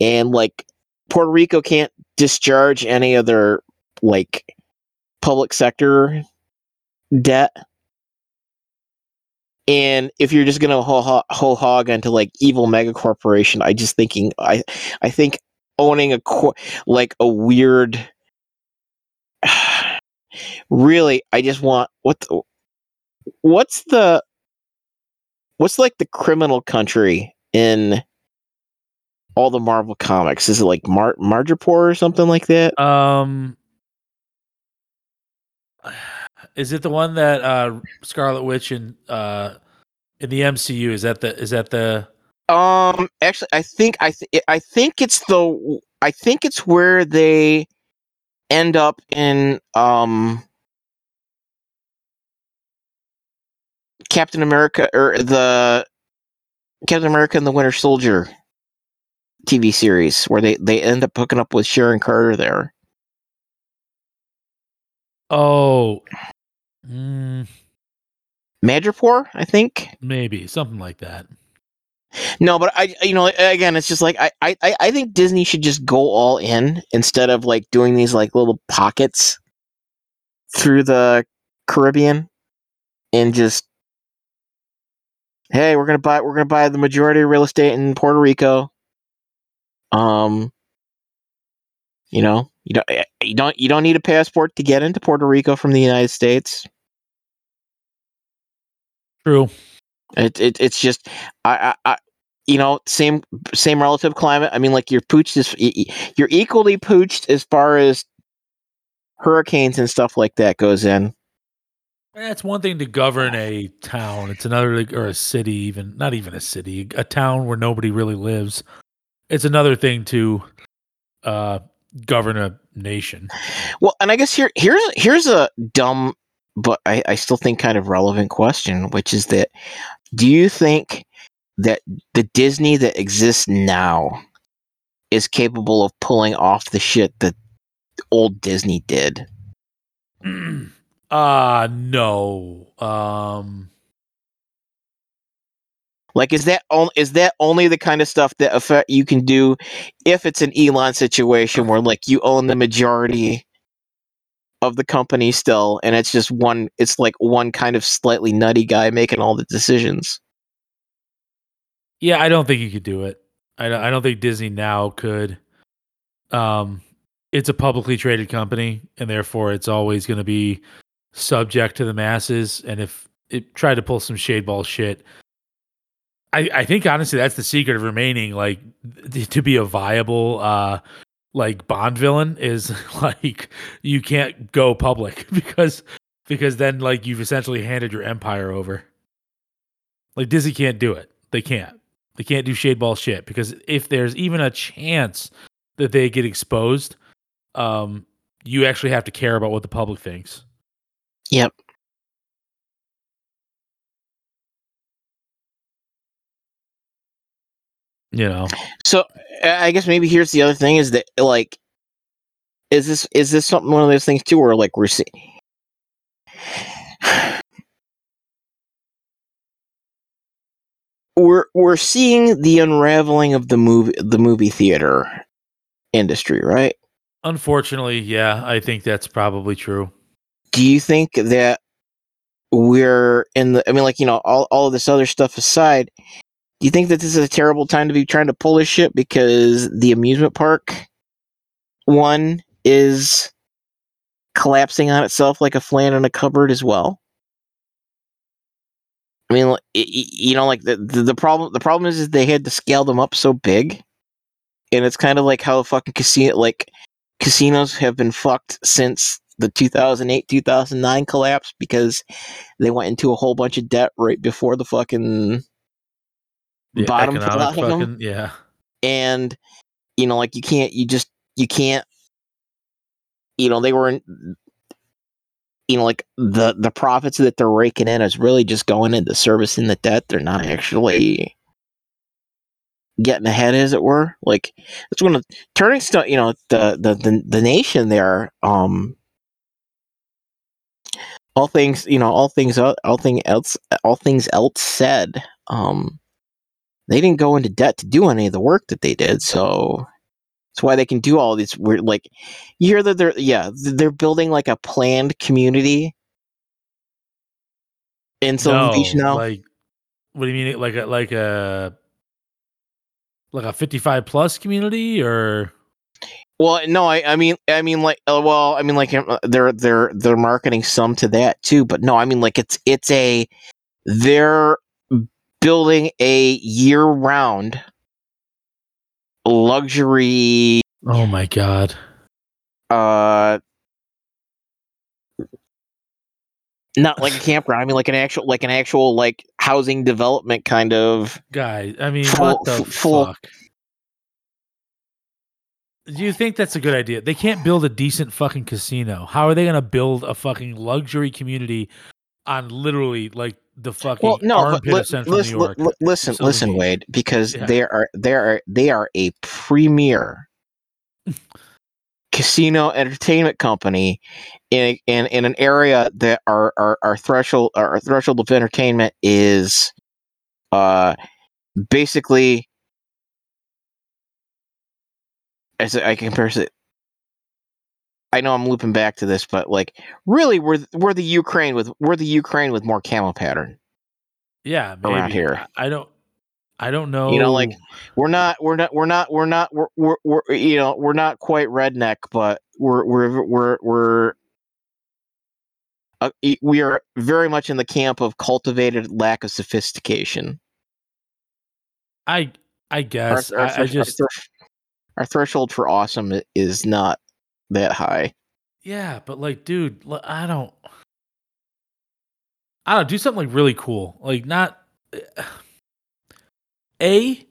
and like Puerto Rico can't discharge any of their like public sector debt. And if you're just gonna whole, ho- whole hog into like evil mega corporation, I just thinking I I think owning a co- like a weird really i just want what the, what's the what's like the criminal country in all the marvel comics is it like Mar- marjapor or something like that
Um, is it the one that uh Scarlet Witch and uh in the MCU is that the is that the
um actually i think i th- i think it's the i think it's where they end up in um captain america or the captain america and the winter soldier tv series where they they end up hooking up with sharon carter there
oh mm,
madripoor i think
maybe something like that.
No, but I, you know, again, it's just like I, I, I think Disney should just go all in instead of like doing these like little pockets through the Caribbean, and just, hey, we're gonna buy, we're gonna buy the majority of real estate in Puerto Rico. Um, you know, you don't, you don't, you don't need a passport to get into Puerto Rico from the United States.
True.
It, it it's just I, I I you know same same relative climate. I mean, like you're pooched as you're equally pooched as far as hurricanes and stuff like that goes in.
It's one thing to govern a town. It's another or a city, even not even a city, a town where nobody really lives. It's another thing to uh govern a nation.
Well, and I guess here here's here's a dumb but I, I still think kind of relevant question, which is that do you think that the Disney that exists now is capable of pulling off the shit that old Disney did?
Ah, no. Um
Like, is that on, is that only the kind of stuff that you can do if it's an Elon situation where like you own the majority of the company still, and it's just one, it's like one kind of slightly nutty guy making all the decisions.
Yeah, I don't think you could do it. I don't, I don't think Disney now could. Um, it's a publicly traded company, and therefore it's always going to be subject to the masses. And if it tried to pull some shade ball shit, I, I think honestly that's the secret of remaining like to be a viable uh like Bond villain is like you can't go public because because then like you've essentially handed your empire over. Like Disney can't do it. They can't. They can't do shade ball shit because if there's even a chance that they get exposed, um, you actually have to care about what the public thinks.
Yep.
You know.
So I guess maybe here's the other thing is that like is this is this something one of those things too where like we're seeing we're we're seeing the unraveling of the movie the movie theater industry, right?
Unfortunately, yeah, I think that's probably true.
Do you think that we're in the I mean like, you know, all all of this other stuff aside, you think that this is a terrible time to be trying to pull this shit because the amusement park one is collapsing on itself like a flan in a cupboard as well? I mean, you know, like the, the, the problem the problem is, is they had to scale them up so big, and it's kind of like how fucking casino like casinos have been fucked since the 2008 2009 collapse because they went into a whole bunch of debt right before the fucking Bottom
economic
fell out of 'em.
fucking yeah.
and you know like you can't you just you can't you know they weren't. you know like the the profits that they're raking in is really just going into servicing the debt they're not actually getting ahead as it were like it's one of turning stuff you know the, the the the nation there um all things you know all things all thing else all things else said um they didn't go into debt to do any of the work that they did so that's why they can do all these weird like you hear that they're yeah they're building like a planned community in Sylvan Beach now.
Like, what do you mean? Like a like a like a fifty-five plus community, or
well, no, I, I mean, I mean, like, uh, well, I mean, like, uh, they're they're they're marketing some to that too, but no, I mean, like, it's it's a they're building a year-round luxury
oh my god,
uh not like a campground i mean like an actual like an actual like housing development kind of
guy I mean,
Full-
what the
f-
fuck? Do you think that's a good idea? They can't build a decent fucking casino. How are they gonna build a fucking luxury community on literally like the fucking
well no
armpit
li-
of Central
listen,
New York?
li- listen
Silver
listen wade because
Yeah.
they are they are they are a premier casino entertainment company in, in in an area that our our, our threshold our threshold of entertainment is uh basically as I compare it I know I'm looping back to this, but like really we're we're the Ukraine with we're the Ukraine with more camo pattern.
yeah,
around here.
I don't. I don't know.
You know, like, We're not we're not we're not we're not we're, we're, we're you know we're not quite redneck, but we're we're we're we're uh, we are very much in the camp of cultivated lack of sophistication.
I I guess
our,
I, I just
our, our threshold for awesome is not that high.
yeah, but like, dude, I don't. I don't do something like really cool, like not. A,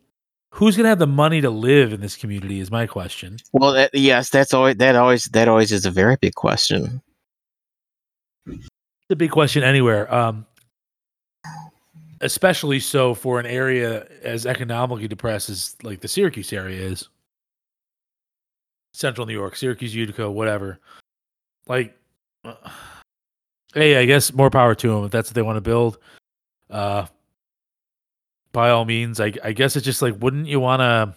who's gonna have the money to live in this community is my question.
Well, that, yes, that's always that always that always is a very big question.
the big question anywhere. Um, especially so for an area as economically depressed as like the Syracuse area is, Central New York, Syracuse, Utica, whatever. Like, uh, hey, I guess more power to them if that's what they want to build. Uh, by all means, I I guess it's just like, wouldn't you want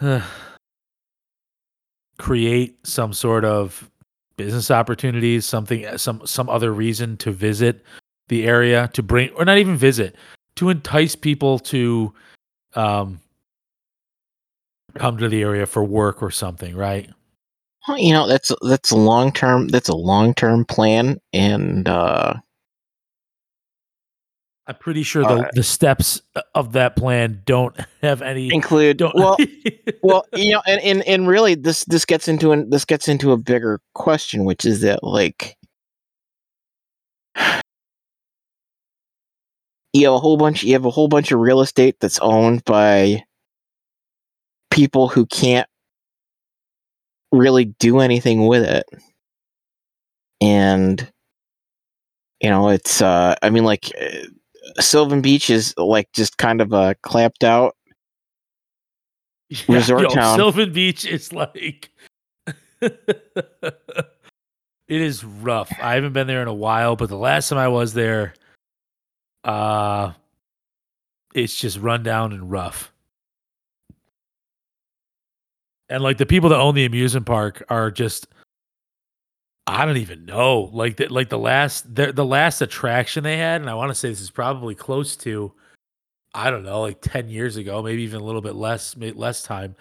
to create some sort of business opportunities, something, some some other reason to visit the area to bring, or not even visit, to entice people to, um, come to the area for work or something, right?
Well, you know that's that's a long term that's a long term plan, and uh,
I'm pretty sure the,
Uh,
the steps of that plan don't have any.
include
Don't
well well you know and, and and really this this gets into an this gets into a bigger question which is that like you have a whole bunch you have a whole bunch of real estate that's owned by people who can't really do anything with it and you know it's uh i mean like uh, sylvan beach is like just kind of a clapped out
Yeah,
Resort
yo,
town.
Sylvan Beach is like. it is rough. I haven't been there in a while, but the last time I was there, uh, it's just run down and rough. And like the people that own the amusement park are just. I don't even know. Like the, like the last the, the last attraction they had, and I want to say this is probably close to, I don't know, like ten years ago, maybe even a little bit less, less time.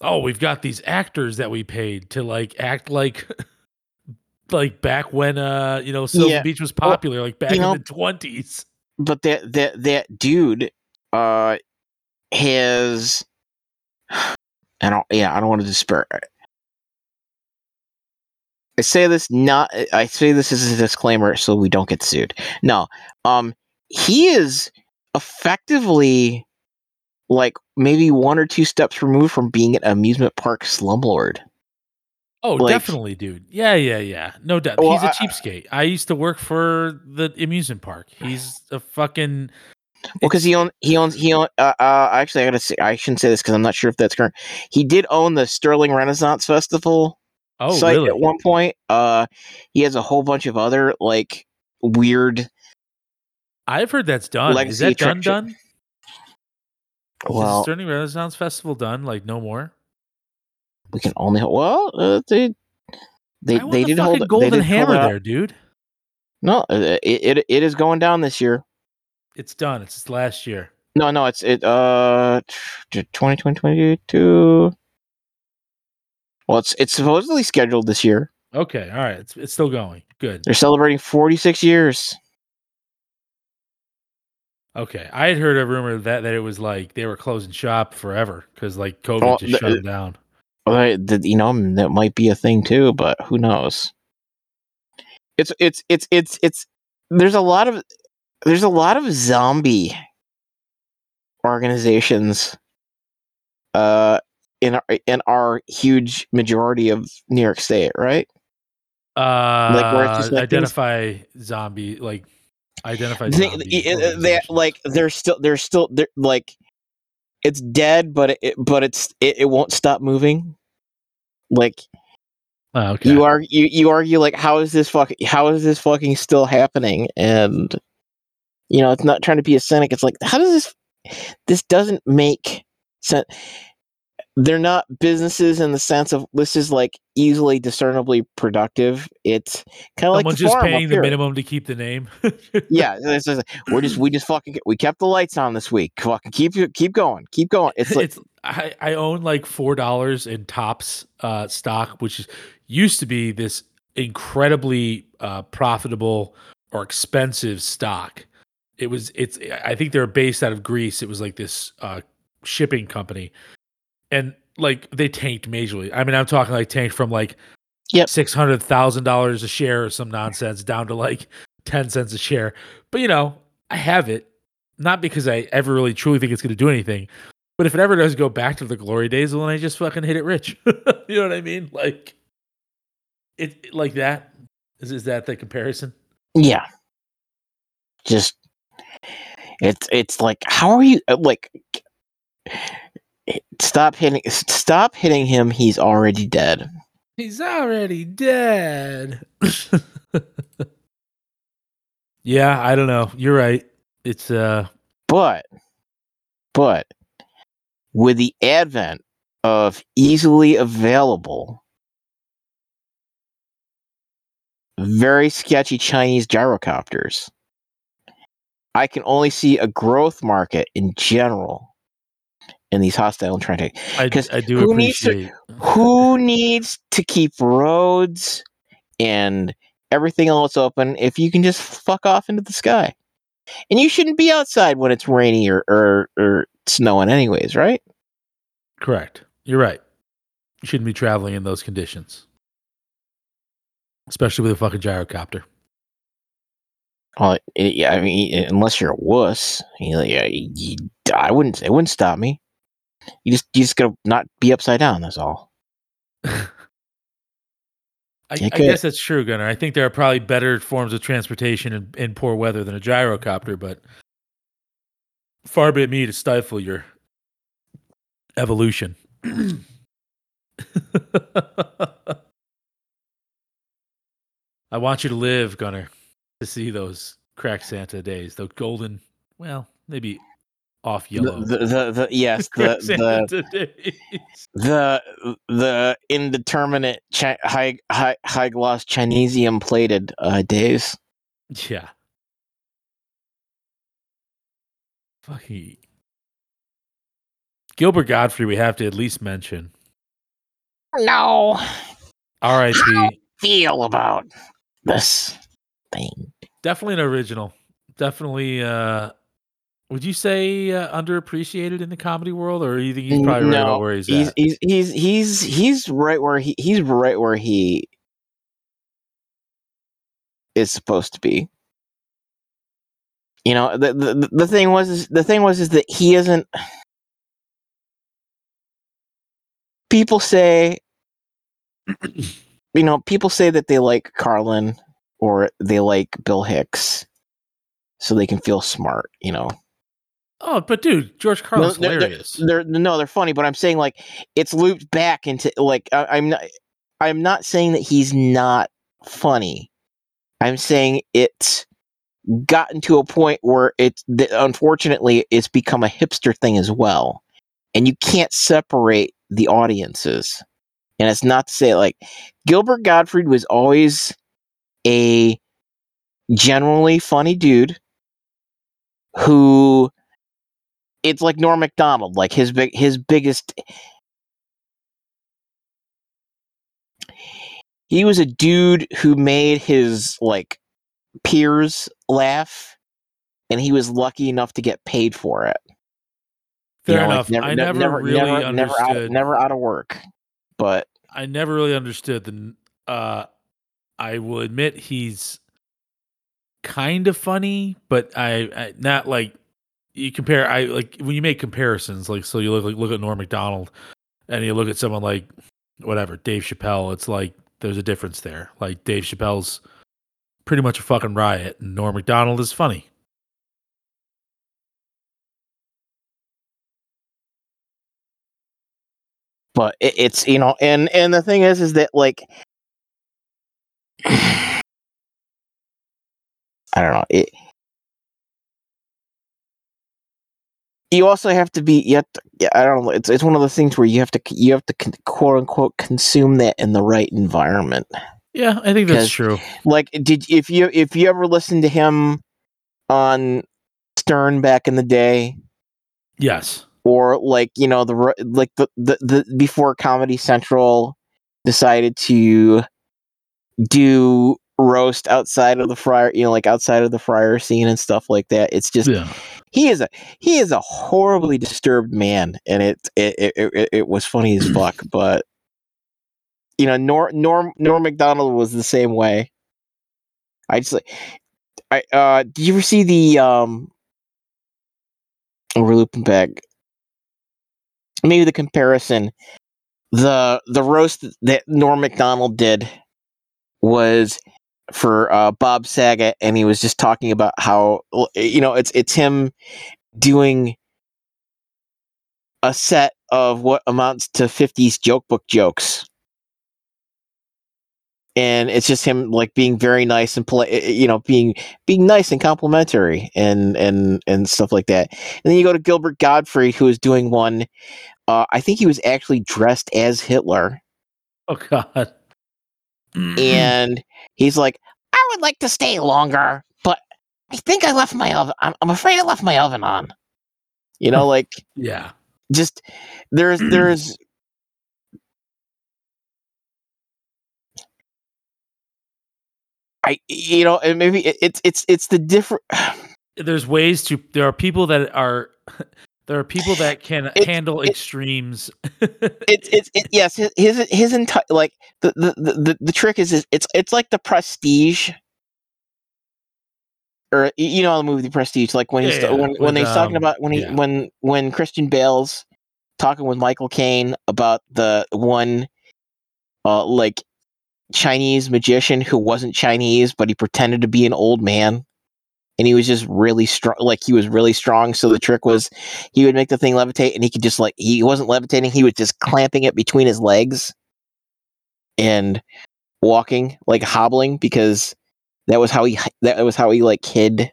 Oh, we've got these actors that we paid to like act like, like back when uh you know Sylvan
Yeah.
Beach was
Well,
popular, like back
you know-
in the twenties.
but that that that dude uh has I don't yeah, I don't want to despair. I say this not I say this as a disclaimer so we don't get sued. No. Um he is effectively like maybe one or two steps removed from being an amusement park slumlord.
Oh,
like-
definitely, dude. Yeah, yeah, yeah. No doubt.
Well,
He's a cheapskate. I used to work for the amusement park. He's a fucking.
Well, because he own he owns he own. Uh, uh, actually, I gotta say I shouldn't say this because I'm not sure if that's current. He did own the Sterling Renaissance Festival
Oh,
site
really?
at one point. Uh, he has a whole bunch of other like weird.
I've heard that's done. Is that done? Done? Is the
Well,
Sterling Renaissance Festival done? Like no more?
we can only well uh, they they they
the
did hold they
golden
did
hammer there, dude.
No, uh, it, it it is going down this year.
It's done. It's last year.
No, no, it's it uh 2022. Well, it's it's supposedly scheduled this year.
Okay, all right. It's it's still going. Good.
They're celebrating 46 years.
Okay, I had heard a rumor that that it was like they were closing shop forever because like COVID
Oh,
just
the-
shut it down.
Well, the, you know that might be a thing too, but who knows? It's it's it's it's it's there's a lot of there's a lot of zombie organizations uh in our in our huge majority of New York State, right?
Uh,
where it's just like things-
identify zombie like identify
They,
zombie
they- they like they're still they're still they're like it's dead, but it but it's it, it won't stop moving. Like
Oh, okay.
you argue you, you argue like how is this fucking how is this fucking still happening and you know it's not trying to be a cynic. It's like how does this this doesn't make sense they're not businesses in the sense of this is like easily discernibly productive. It's kind of like
Someone's just paying the minimum to keep the name.
yeah it's just- we're just we just fucking we kept the lights on this week. Fucking keep keep going keep going. It's like
it's I, I own like four dollars in tops uh stock which is used to be this incredibly uh profitable or expensive stock it was it's i think they're based out of greece it was like this uh shipping company and like they tanked majorly i mean i'm talking like tanked from like
Yep.
six hundred thousand dollars a share or some nonsense down to like 10 cents a share but you know i have it not because i ever really truly think it's going to do anything but if it ever does go back to the glory days, well, then I just fucking hit it rich. you know what I mean? Like it like that. Is is that the comparison?
Yeah. Just it's it's like how are you uh, like stop hitting stop hitting him he's already dead.
He's already dead. yeah, I don't know. You're right. It's uh
But but with the advent of easily available very sketchy Chinese gyrocopters I can only see a growth market in general in these hostile and trying to
I,
'Cause
I do
who needs to-
appreciate.
who needs to keep roads and everything else open if you can just fuck off into the sky? And you shouldn't be outside when it's rainy or, or, or snowing, anyways, right?
Correct. You're right. You shouldn't be traveling in those conditions, especially with a fucking gyrocopter.
Well, it, yeah, I mean, unless you're a wuss, you know, yeah, you, I wouldn't. It wouldn't stop me. You just, you just gotta not be upside down. That's all.
I, I guess that's true, Gunner. I think there are probably better forms of transportation in, in poor weather than a gyrocopter, but far be it me to stifle your evolution. I want you to live, Gunner, to see those crack Santa days, the golden, well, maybe off
The,
yellow.
the, the, the yes,
crack
the, the the the indeterminate chi- high high high gloss Chinesium plated uh, days.
Yeah. Fucking Gilbert Gottfried, we have to at least mention.
No,
R.I.P.
feel about this thing.
Definitely an original. Definitely. uh Would you say uh, underappreciated in the comedy world, or you think he's probably right
No,
about where he's,
He's
at?
he's he's he's he's right where he he's right where he is supposed to be. You know, the the, the thing was is, the thing was is that he isn't people say you know, people say that they like Carlin or they like Bill Hicks so they can feel smart, you know.
Oh, but dude, George Carlin's
no, they're-
hilarious.
They're no, they're funny, but I'm saying like it's looped back into like I, I'm not. I'm not saying that he's not funny. I'm saying it's gotten to a point where it's that unfortunately it's become a hipster thing as well, and you can't separate the audiences. And it's not to say like Gilbert Gottfried was always a generally funny dude who it's like Norm Macdonald, like his big his biggest he was a dude who made his like peers laugh and he was lucky enough to get paid for it. You
Fair
know, like,
enough.
never-
I never,
never,
really
never,
understood.
never out, never out of work. But
I never really understood the. Uh, I will admit he's kind of funny, but I, I not like you compare. I like when you make comparisons. Like so, you look like look at Norm Macdonald, and you look at someone like whatever Dave Chappelle. It's like there's a difference there. Like Dave Chappelle's pretty much a fucking riot, and Norm Macdonald is funny.
but it's you know and and the thing is is that like i don't know it you also have to be yet yeah, i don't know it's, it's one of the things where you have to you have to quote unquote consume that in the right environment
Yeah, I think that's true.
like did if you if you ever listened to him on stern back in the day
Yes.
or like you know the like the, the the before comedy central decided to do roast outside of the fryer you know like outside of the fryer scene and stuff like that. It's just
Yeah.
he is a he is a horribly disturbed man and it it it, it, it was funny as fuck but you know norm norm norm macdonald was the same way. I just like i uh did you ever see the um we're looping back maybe the comparison the the roast that norm macdonald did was for uh, Bob Saget, and he was just talking about how you know it's it's him doing a set of what amounts to 50s joke book jokes. And it's just him like being very nice and polite, you know, being being nice and complimentary and and and stuff like that. And then you go to Gilbert Gottfried, who is doing one. Uh, I think he was actually dressed as Hitler,
Oh God. Mm-hmm.
and he's like, "I would like to stay longer, but I think I left my oven. I'm, I'm afraid I left my oven on." You know, like
yeah.
just there's mm-hmm. there's I you know and maybe it, it's it's it's the different
There's ways to. There are people that are. There are people that can
It's-
handle
it-
extremes.
it's it's it, yes his his, his entire like the, the the the trick is, is it's it's like the prestige or you know the movie the prestige like when he's
Yeah,
when when
with,
he's talking
um,
about when he
yeah.
when when christian bale's talking with michael caine about the one uh like chinese magician who wasn't chinese but he pretended to be an old man and he was just really strong like he was really strong. So the trick was he would make the thing levitate and he could just like he wasn't levitating. He was just clamping it between his legs and walking like hobbling because that was how he that was how he like hid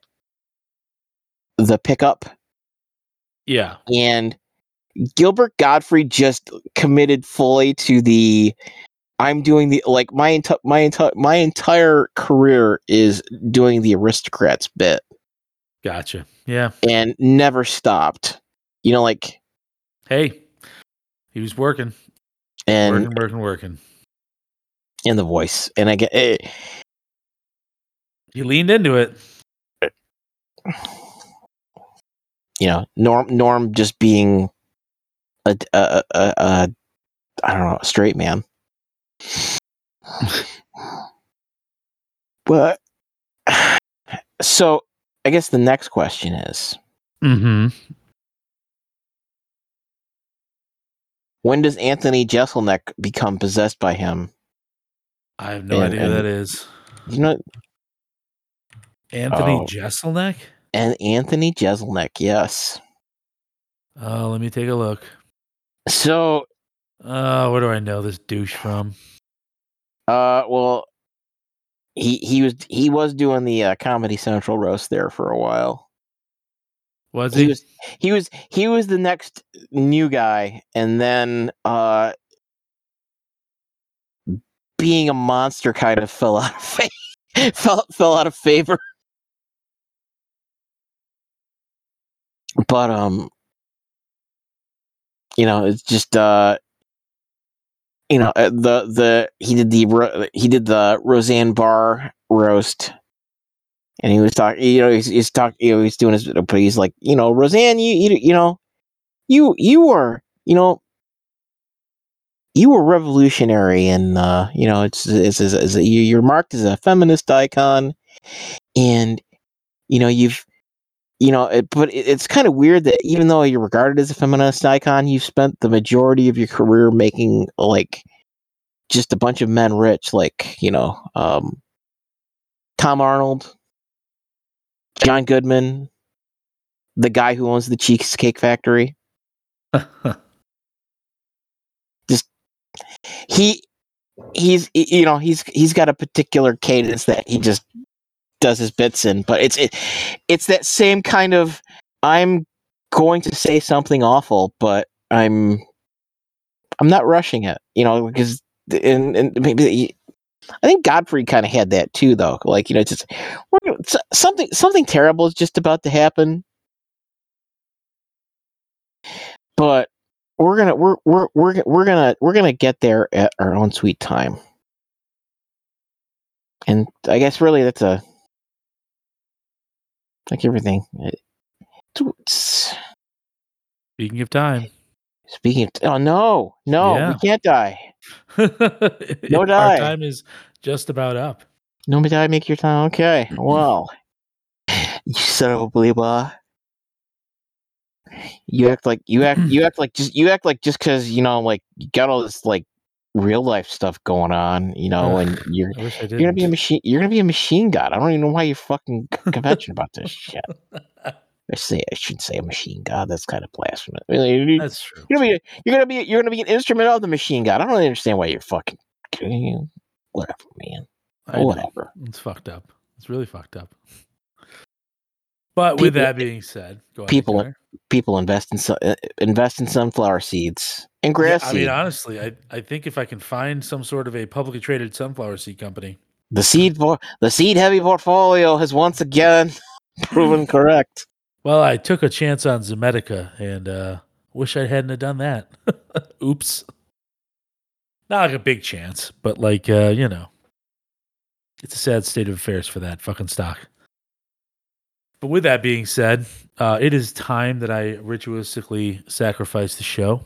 the pickup.
Yeah.
and Gilbert Gottfried just committed fully to the I'm doing the like my entire my entire my entire career is doing the aristocrats bit
Gotcha. Yeah.
and never stopped. You know, like
Hey, he was working,
and
working, working, working.
in the voice. And I get eh.
it, He leaned into it.
you know, Norm Norm just being a a a, a, a I don't know, a straight man. but so I guess the next question is
Mm-hmm.
when does Anthony Jeselnik become possessed by him?
I have no
And-
idea who that is.
You know,
Anthony
Oh.
Jeselnik.
and Anthony Jeselnik, yes.
Oh, let me take a look.
So,
Oh, where do I know this douche from?
Uh, well, he he was he was doing the uh, Comedy Central roast there for a while.
Was he?
he was he was he was the next new guy and then uh being a monster kind of fell out of fa- fell, fell out of favor but um you know it's just uh you know uh, the the he did the he did the Roseanne Barr roast. And he was talking you know he's, he's talking you know he's doing his but he's like you know Roseanne you you, you know you you were you know you were revolutionary and uh you know it's it's, it's, it's you- you're marked as a feminist icon. And you know you've you know it, but it, it's kind of weird that even though you're regarded as a feminist icon you've spent the majority of your career making like just a bunch of men rich like you know um tom arnold john goodman the guy who owns the cheesecake factory. Just he he's you know he's he's got a particular cadence that he just does his bits in but it's it, it's that same kind of i'm going to say something awful but i'm i'm not rushing it you know because and, and maybe i think gottfried kind of had that too though like you know just something something terrible is just about to happen. But we're gonna we're we're we're we're gonna we're gonna get there at our own sweet time. And i guess really that's a like everything it- it's-
Speaking of time.
speaking of oh no no
Yeah.
we can't die
no
die.
Our time is just about up.
no die make your time okay well you son of a believer you act like you act you act like just you act like just because you know like you got all this like real life stuff going on you know and you're
I wish I did.
You're gonna be a machine. You're gonna be a machine god. I don't even know why you're fucking convention about this shit. I say I shouldn't say a machine god. That's kind of blasphemous. You're
That's true.
gonna be. You're gonna be. You're gonna be an instrument of the machine god. I don't really understand why you're fucking. Whatever, man.
I know.
Whatever.
It's fucked up. It's really fucked up. But with that being said, go ahead.
people-. People invest in uh, invest in sunflower seeds and
Yeah,
grass
I mean, honestly, I, I think if I can find some sort of a publicly traded sunflower seed company,
the seed for the seed heavy portfolio has once again proven correct.
well, I took a chance on Zemetica and uh, wish I hadn't have done that. Oops. Not like a big chance, but like uh, you know, it's a sad state of affairs for that fucking stock. But with that being said, uh, it is time that I ritualistically sacrifice the show.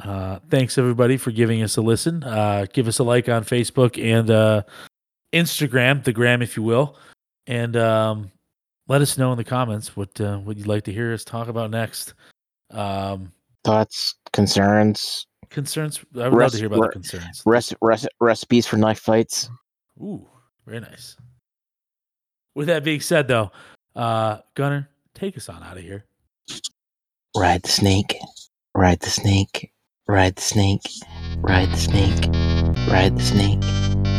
Uh, thanks everybody for giving us a listen. Uh, give us a like on Facebook and uh, Instagram, the gram, if you will, and um, let us know in the comments what uh, what you'd like to hear us talk about next. Um,
Thoughts, concerns,
concerns. I would love to hear about
re-
the concerns.
rec- rec- recipes for knife fights.
Ooh, very nice. With that being said, though, uh, Gunner, take us on out of here.
Ride the snake, ride the snake, ride the snake, ride the snake, ride the snake.